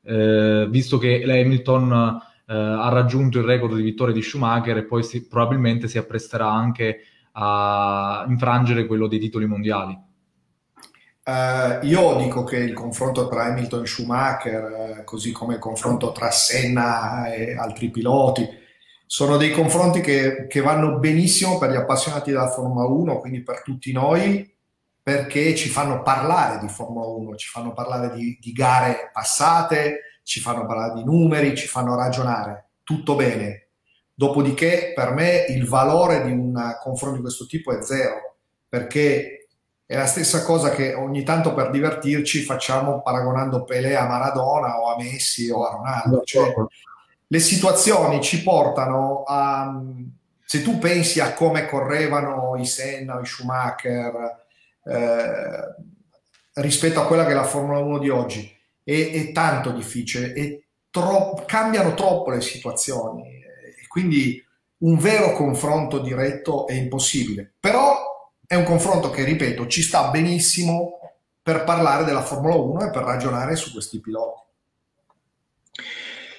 eh, visto che Hamilton eh, ha raggiunto il record di vittorie di Schumacher e poi si, probabilmente si appresterà anche a infrangere quello dei titoli mondiali. Uh, io dico che il confronto tra Hamilton e Schumacher, uh, così come il confronto tra Senna e altri piloti, sono dei confronti che, che, vanno benissimo per gli appassionati della Formula 1, quindi per tutti noi, perché ci fanno parlare di Formula 1, ci fanno parlare di, di gare passate, ci fanno parlare di numeri, ci fanno ragionare. Tutto bene. Dopodiché, per me, il valore di un confronto di questo tipo è zero, perché è la stessa cosa che ogni tanto per divertirci facciamo paragonando Pelé a Maradona o a Messi o a Ronaldo. Cioè, le situazioni ci portano a... Se tu pensi a come correvano i Senna o i Schumacher eh, rispetto a quella che è la Formula 1 di oggi, è, è tanto difficile e tro- cambiano troppo le situazioni. Quindi un vero confronto diretto è impossibile. Però è un confronto che, ripeto, ci sta benissimo per parlare della Formula 1 e per ragionare su questi piloti.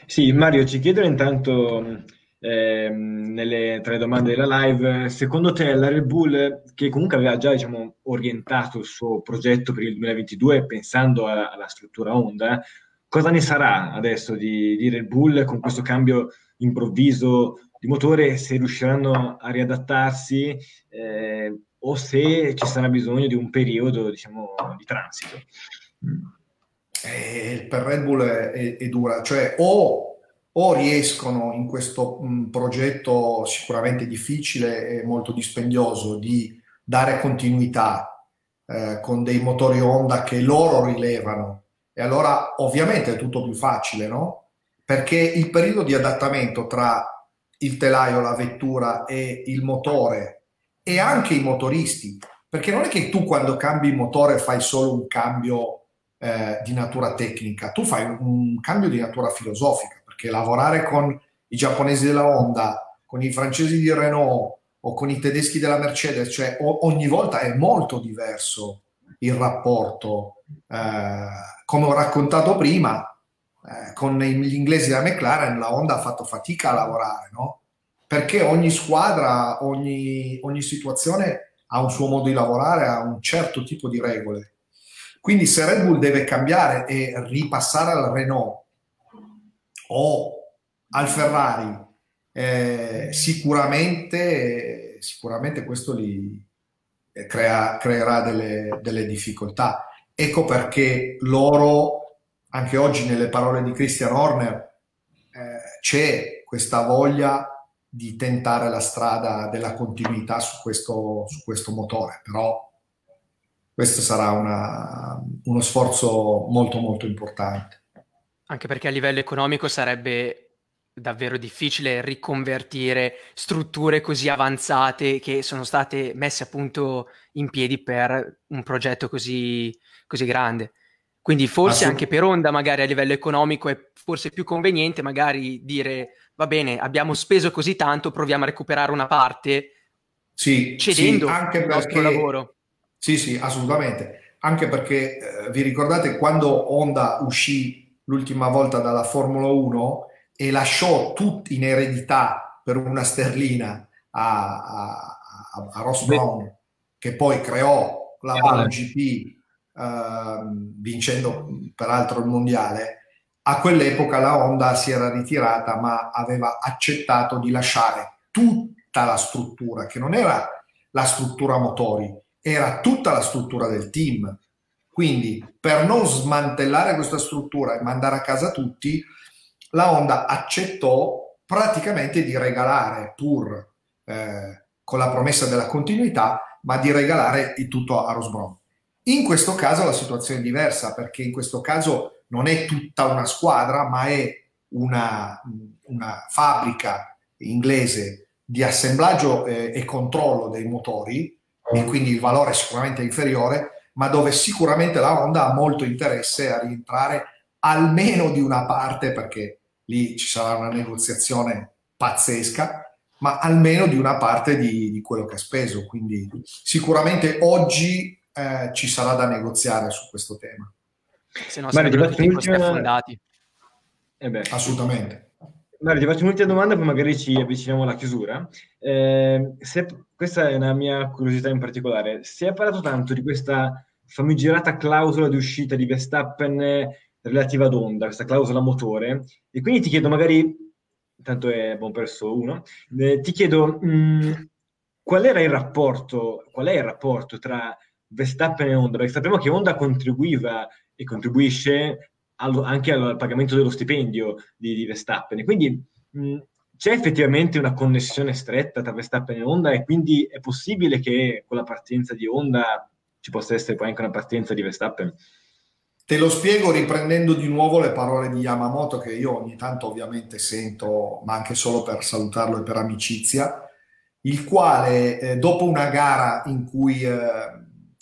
Sì, Mario, ci chiedono intanto eh, nelle, tra le domande della live, secondo te la Red Bull, che comunque aveva già diciamo, orientato il suo progetto per il 2022 pensando alla, alla struttura Honda, cosa ne sarà adesso di, di, Red Bull con questo cambio improvviso di motore, se riusciranno a riadattarsi? Eh, o se ci sarà bisogno di un periodo diciamo, di transito. Eh, per Red Bull è, è, è dura, cioè o, o, riescono in questo mh, progetto sicuramente difficile e molto dispendioso di dare continuità eh, con dei motori Honda che loro rilevano e allora ovviamente è tutto più facile, no? Perché il periodo di adattamento tra il telaio, la vettura e il motore e anche i motoristi, perché non è che tu quando cambi il motore fai solo un cambio eh, di natura tecnica, tu fai un, un, cambio di natura filosofica, perché lavorare con i giapponesi della Honda, con i francesi di Renault o con i tedeschi della Mercedes, cioè o, ogni volta è molto diverso il rapporto. Eh, come ho raccontato prima, eh, con gli inglesi della McLaren la Honda ha fatto fatica a lavorare, no? perché ogni squadra, ogni, ogni situazione ha un suo modo di lavorare, ha un certo tipo di regole. Quindi se Red Bull deve cambiare e ripassare al Renault o al Ferrari, eh, sicuramente, sicuramente questo li eh, crea, creerà delle, delle, difficoltà. Ecco perché loro, anche oggi nelle parole di Christian Horner, eh, c'è questa voglia di tentare la strada della continuità su questo, su questo motore, però questo sarà una, uno sforzo molto molto importante. Anche perché a livello economico sarebbe davvero difficile riconvertire strutture così avanzate che sono state messe appunto in piedi per un progetto così, così grande. Quindi forse anche per Honda magari a livello economico è forse più conveniente magari dire va bene, abbiamo speso così tanto, proviamo a recuperare una parte sì, cedendo sì, anche il nostro lavoro. Sì, sì, assolutamente. Anche perché eh, vi ricordate quando Honda uscì l'ultima volta dalla Formula 1 e lasciò tutti in eredità per una sterlina a, a, a Ross Brown, che poi creò la MotoGP uh, vincendo peraltro il mondiale, a quell'epoca la Honda si era ritirata ma aveva accettato di lasciare tutta la struttura, che non era la struttura motori, era tutta la struttura del team. Quindi per non smantellare questa struttura e mandare a casa tutti, la Honda accettò praticamente di regalare, pur eh, con la promessa della continuità, ma di regalare il tutto a Rosbron. In questo caso la situazione è diversa perché in questo caso non è tutta una squadra, ma è una, una fabbrica inglese di assemblaggio eh, e controllo dei motori e quindi il valore è sicuramente inferiore, ma dove sicuramente la Honda ha molto interesse a rientrare almeno di una parte perché lì ci sarà una negoziazione pazzesca, ma almeno di una parte di, di quello che ha speso. Quindi sicuramente oggi eh, ci sarà da negoziare su questo tema. Se no sarebbero tutti ultima... affondati. Eh Assolutamente. Mario, ti faccio un'ultima domanda, poi magari ci avviciniamo alla chiusura. Eh, se, questa è una mia curiosità in particolare. Si è parlato tanto di questa famigerata clausola di uscita di Verstappen relativa ad Honda, questa clausola motore, e quindi ti chiedo magari, tanto è buon perso uno, eh, ti chiedo mh, mm, qual era il rapporto, qual è il rapporto tra Verstappen e Honda, perché sappiamo che Honda contribuiva e contribuisce allo, anche al pagamento dello stipendio di, di Verstappen. Quindi mh, c'è effettivamente una connessione stretta tra Verstappen e Honda e quindi è possibile che con la partenza di Honda ci possa essere poi anche una partenza di Verstappen? Te lo spiego riprendendo di nuovo le parole di Yamamoto che io ogni tanto ovviamente sento, ma anche solo per salutarlo e per amicizia, il quale eh, dopo una gara in cui eh,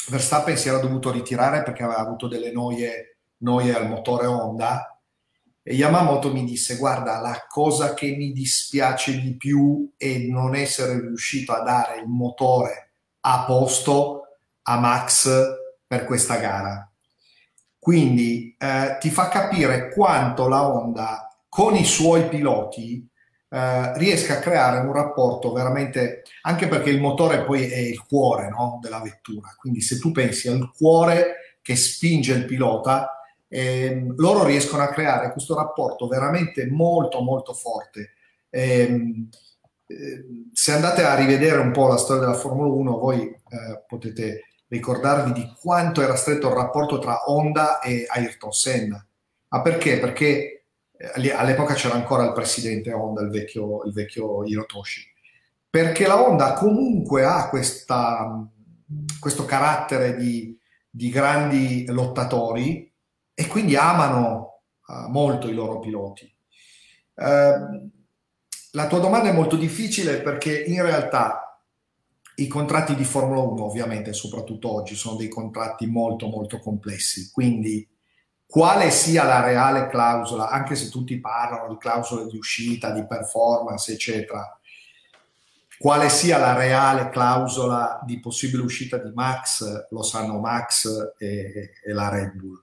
Verstappen si era dovuto ritirare perché aveva avuto delle noie, noie al motore Honda e Yamamoto mi disse guarda la cosa che mi dispiace di più è non essere riuscito a dare il motore a posto a Max per questa gara. Quindi eh, ti fa capire quanto la Honda con i suoi piloti eh, riesca a creare un rapporto veramente, anche perché il motore poi è il cuore no, della vettura, quindi se tu pensi al cuore che spinge il pilota, eh, loro riescono a creare questo rapporto veramente molto molto forte. Ehm, eh, se andate a rivedere un po' la storia della Formula 1, voi eh, potete ricordarvi di quanto era stretto il rapporto tra Honda e Ayrton Senna. Ma perché? Perché all'epoca c'era ancora il presidente Honda, il vecchio, il vecchio Hirotoshi, perché la Honda comunque ha questa, questo carattere di, di, grandi lottatori e quindi amano uh, molto i loro piloti. Uh, la tua domanda è molto difficile perché in realtà i contratti di Formula 1 ovviamente soprattutto oggi sono dei contratti molto molto complessi, quindi quale sia la reale clausola, anche se tutti parlano di clausole di uscita, di performance, eccetera, quale sia la reale clausola di possibile uscita di Max, lo sanno Max e, e la Red Bull.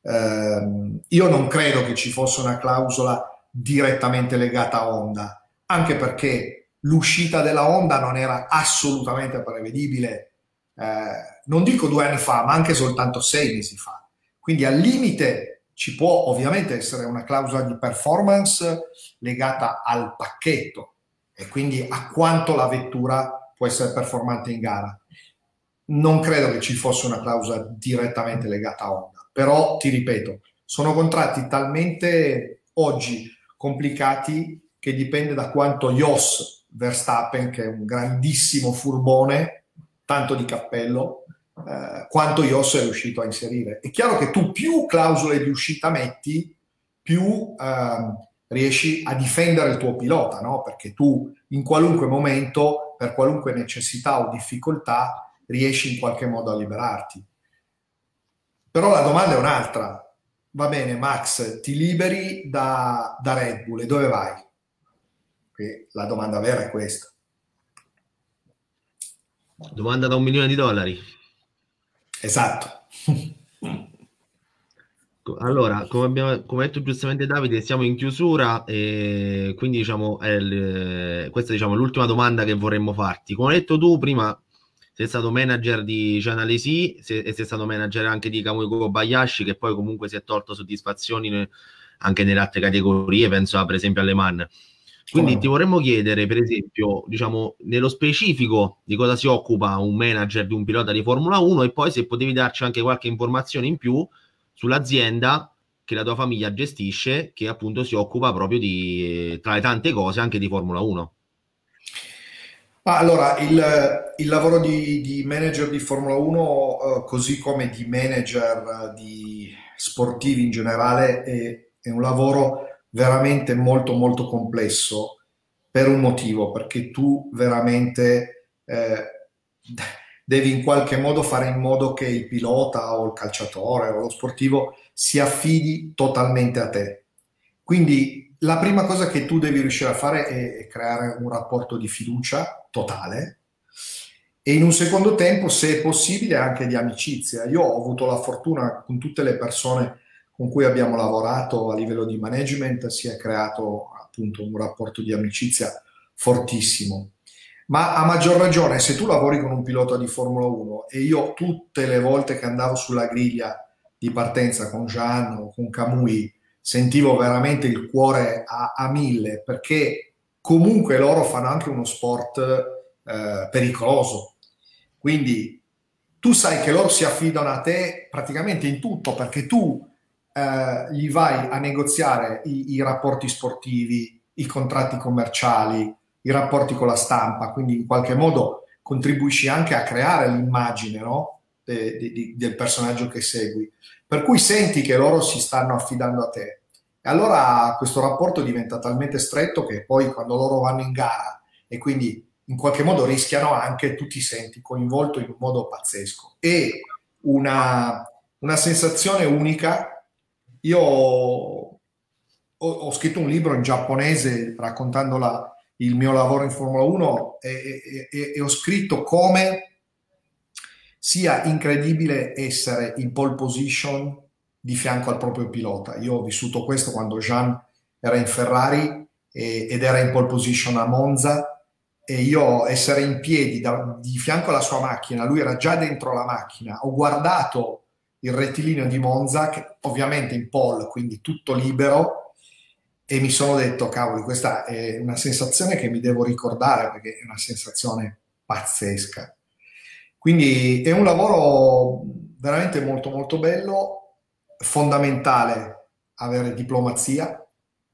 Eh, io non credo che ci fosse una clausola direttamente legata a Honda, anche perché l'uscita della Honda non era assolutamente prevedibile, eh, non dico due anni fa, ma anche soltanto sei mesi fa quindi al limite ci può ovviamente essere una clausola di performance legata al pacchetto e quindi a quanto la vettura può essere performante in gara. Non credo che ci fosse una clausola direttamente legata a Honda, però ti ripeto, sono contratti talmente oggi complicati che dipende da quanto Jos Verstappen, che è un grandissimo furbone, tanto di cappello, eh, quanto IOS è riuscito a inserire. È chiaro che tu più clausole di uscita metti, più eh, riesci a difendere il tuo pilota, no? Perché tu in qualunque momento, per qualunque necessità o difficoltà, riesci in qualche modo a liberarti. Però la domanda è un'altra. Va bene, Max, ti liberi da, da Red Bull e dove vai? E la domanda vera è questa. Domanda da un milione di dollari. Esatto. Allora, come, abbiamo, come detto giustamente Davide, siamo in chiusura e quindi diciamo, il, questa diciamo, è l'ultima domanda che vorremmo farti. Come hai detto tu prima, sei stato manager di Cianalesi e sei stato manager anche di Kamui Kobayashi che poi comunque si è tolto soddisfazioni anche nelle altre categorie, penso a, per esempio alle Man. Quindi oh. ti vorremmo chiedere, per esempio, diciamo, nello specifico di cosa si occupa un manager di un pilota di Formula 1 e poi se potevi darci anche qualche informazione in più sull'azienda che la tua famiglia gestisce, che appunto si occupa proprio di, tra le tante cose, anche di Formula 1. allora, il, il lavoro di, di, manager di Formula 1, uh, eh, così come di manager di sportivi in generale, è, è, un lavoro veramente molto molto complesso per un motivo, perché tu veramente eh, devi in qualche modo fare in modo che il pilota o il calciatore o lo sportivo si affidi totalmente a te. Quindi la prima cosa che tu devi riuscire a fare è creare un rapporto di fiducia totale e in un secondo tempo, se possibile, anche di amicizia. Io ho avuto la fortuna con tutte le persone con cui abbiamo lavorato a livello di management, si è creato appunto un rapporto di amicizia fortissimo ma a maggior ragione se tu lavori con un pilota di Formula 1 e io tutte le volte che andavo sulla griglia di partenza con Jean o con Camui sentivo veramente il cuore a, a mille perché comunque loro fanno anche uno sport eh, pericoloso. Quindi tu sai che loro si affidano a te praticamente in tutto perché tu eh, gli vai a negoziare i, i rapporti sportivi, i contratti commerciali, i rapporti con la stampa, quindi in qualche modo contribuisci anche a creare l'immagine no? de, de, del personaggio che segui. Per cui senti che loro si stanno affidando a te. E allora questo rapporto diventa talmente stretto che poi quando loro vanno in gara e quindi in qualche modo rischiano anche, tu ti senti coinvolto in un modo pazzesco. E una, una sensazione unica. Io ho, ho, scritto un libro in giapponese raccontando la, il mio lavoro in Formula 1 e, e, e ho scritto come sia incredibile essere in pole position di fianco al proprio pilota. Io ho vissuto questo quando Jean era in Ferrari e, ed era in pole position a Monza e io essere in piedi da, di fianco alla sua macchina, lui era già dentro la macchina, ho guardato il rettilineo di Monza, che ovviamente in pole, quindi tutto libero, e mi sono detto, cavoli, questa è una sensazione che mi devo ricordare perché è una sensazione pazzesca. Quindi è un lavoro veramente molto molto bello, fondamentale avere diplomazia,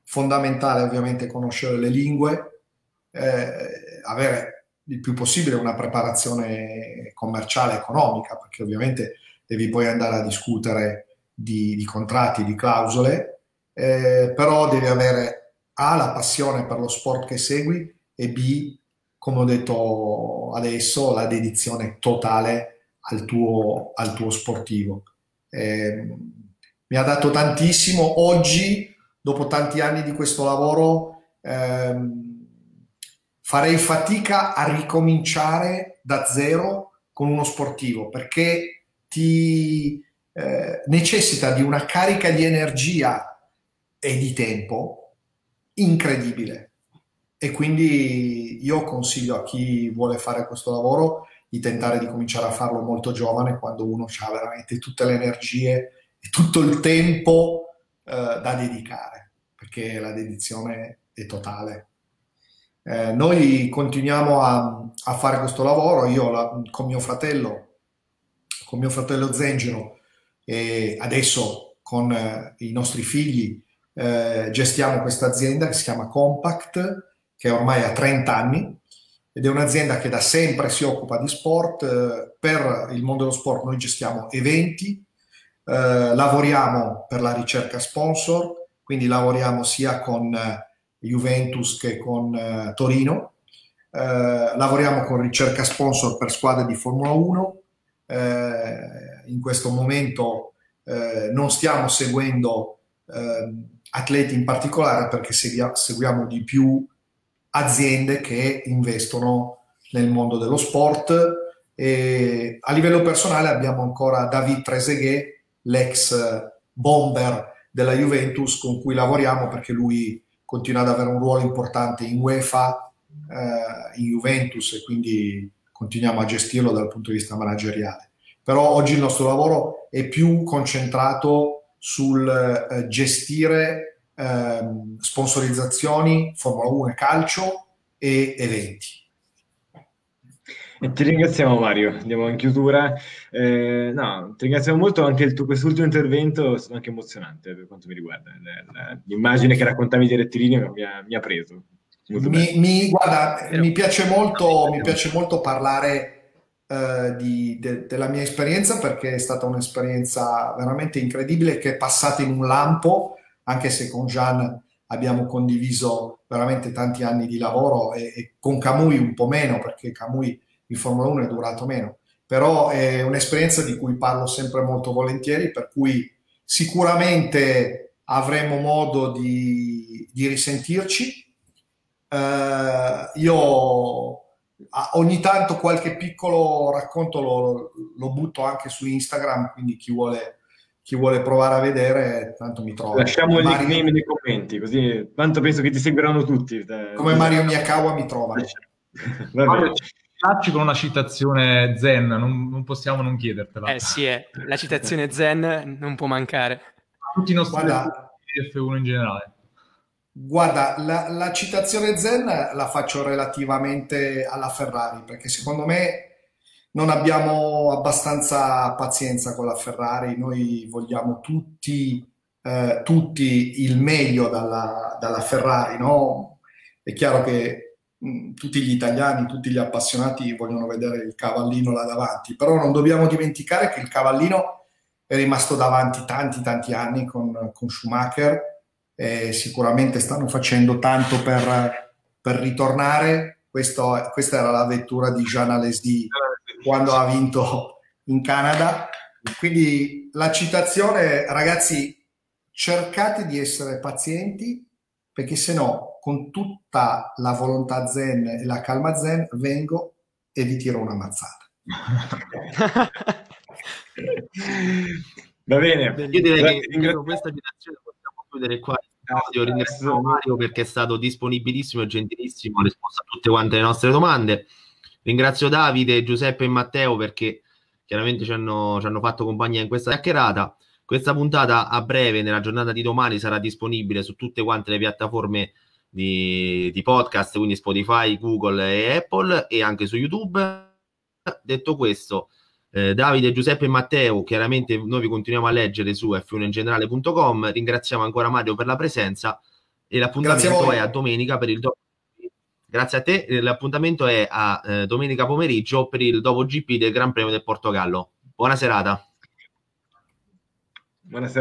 fondamentale ovviamente conoscere le lingue, eh, avere il più possibile una preparazione commerciale economica, perché ovviamente devi poi andare a discutere di, di contratti, di clausole, eh, però devi avere A la passione per lo sport che segui e B, come ho detto adesso, la dedizione totale al tuo, al tuo sportivo. Eh, mi ha dato tantissimo. Oggi, dopo tanti anni di questo lavoro, ehm, farei fatica a ricominciare da zero con uno sportivo perché ti eh, necessita di una carica di energia e di tempo incredibile. E quindi io consiglio a chi vuole fare questo lavoro di tentare di cominciare a farlo molto giovane, quando uno ha veramente tutte le energie e tutto il tempo eh, da dedicare, perché la dedizione è totale. Eh, noi continuiamo a, a, fare questo lavoro, io la, con mio fratello, con mio fratello Zengero e adesso con eh, i nostri figli eh, gestiamo questa azienda che si chiama Compact, che ormai ha 30 anni ed è un'azienda che da sempre si occupa di sport. Eh, per il mondo dello sport noi gestiamo eventi, eh, lavoriamo per la ricerca sponsor quindi lavoriamo sia con Juventus che con Torino, lavoriamo con ricerca sponsor per squadre di Formula 1, in questo momento non stiamo seguendo atleti in particolare perché seguiamo di più aziende che investono nel mondo dello sport. E a livello personale abbiamo ancora David Trezeguet, l'ex bomber della Juventus con cui lavoriamo perché lui continua ad avere un ruolo importante in UEFA, eh, in Juventus e quindi continuiamo a gestirlo dal punto di vista manageriale. Però oggi il nostro lavoro è più concentrato sul eh, gestire eh, sponsorizzazioni, Formula 1 e calcio e eventi. E ti ringraziamo Mario, andiamo in chiusura. Eh, no, ti ringraziamo molto anche il tuo quest'ultimo intervento, è stato anche emozionante per quanto mi riguarda. L'immagine che raccontavi di rettilineo mi ha, mi ha preso. Mi, mi, guarda, mi, piace molto, mi piace molto parlare eh, di, de, della mia esperienza perché è stata un'esperienza veramente incredibile che è passata in un lampo, anche se con Jean abbiamo condiviso veramente tanti anni di lavoro e, e con Camui un po' meno perché Camui il Formula 1 è durato meno, però è un'esperienza di cui parlo sempre molto volentieri, per cui sicuramente avremo modo di, di risentirci. Uh, io ogni tanto qualche piccolo racconto lo, lo, butto anche su Instagram, quindi chi vuole, chi vuole provare a vedere, tanto mi trova. Lasciamo il nickname nei commenti, così tanto penso che ti seguiranno tutti. Come Mario Miyakawa mi trova. Vabbè con una citazione zen, non, non, possiamo non chiedertela. Eh sì, è. Eh. la citazione zen non può mancare. Tutti i nostri guarda, F1 in generale. Guarda, la, la, citazione zen la faccio relativamente alla Ferrari, perché secondo me non abbiamo abbastanza pazienza con la Ferrari, noi vogliamo tutti, eh, tutti il meglio dalla, dalla Ferrari, no? È chiaro che Mm, tutti gli italiani, tutti gli appassionati vogliono vedere il cavallino là davanti, però non dobbiamo dimenticare che il cavallino è rimasto davanti tanti tanti anni con, con Schumacher e sicuramente stanno facendo tanto per, per ritornare. Questo, questa era la vettura di Jean Alesdi quando ha vinto in Canada. Quindi la citazione, ragazzi, cercate di essere pazienti perché se no con tutta la volontà zen e la calma zen vengo e vi tiro una mazzata. Va bene. Io direi che in questa citazione possiamo chiudere qua Io ringrazio Mario perché è stato disponibilissimo e gentilissimo, ha risposto a tutte quante le nostre domande. Ringrazio Davide, Giuseppe e Matteo perché chiaramente ci hanno, ci hanno fatto compagnia in questa chiacchierata. Questa puntata a breve, nella giornata di domani, sarà disponibile su tutte quante le piattaforme di, di podcast, quindi Spotify, Google e Apple e anche su YouTube. Detto questo, eh, Davide, Giuseppe e Matteo, chiaramente noi vi continuiamo a leggere su f1ingenerale.com. Ringraziamo ancora Mario per la presenza e l'appuntamento a è a domenica per il dopo. Grazie a te, l'appuntamento è a eh, domenica pomeriggio per il dopo GP del Gran Premio del Portogallo. Buona serata. Buonasera.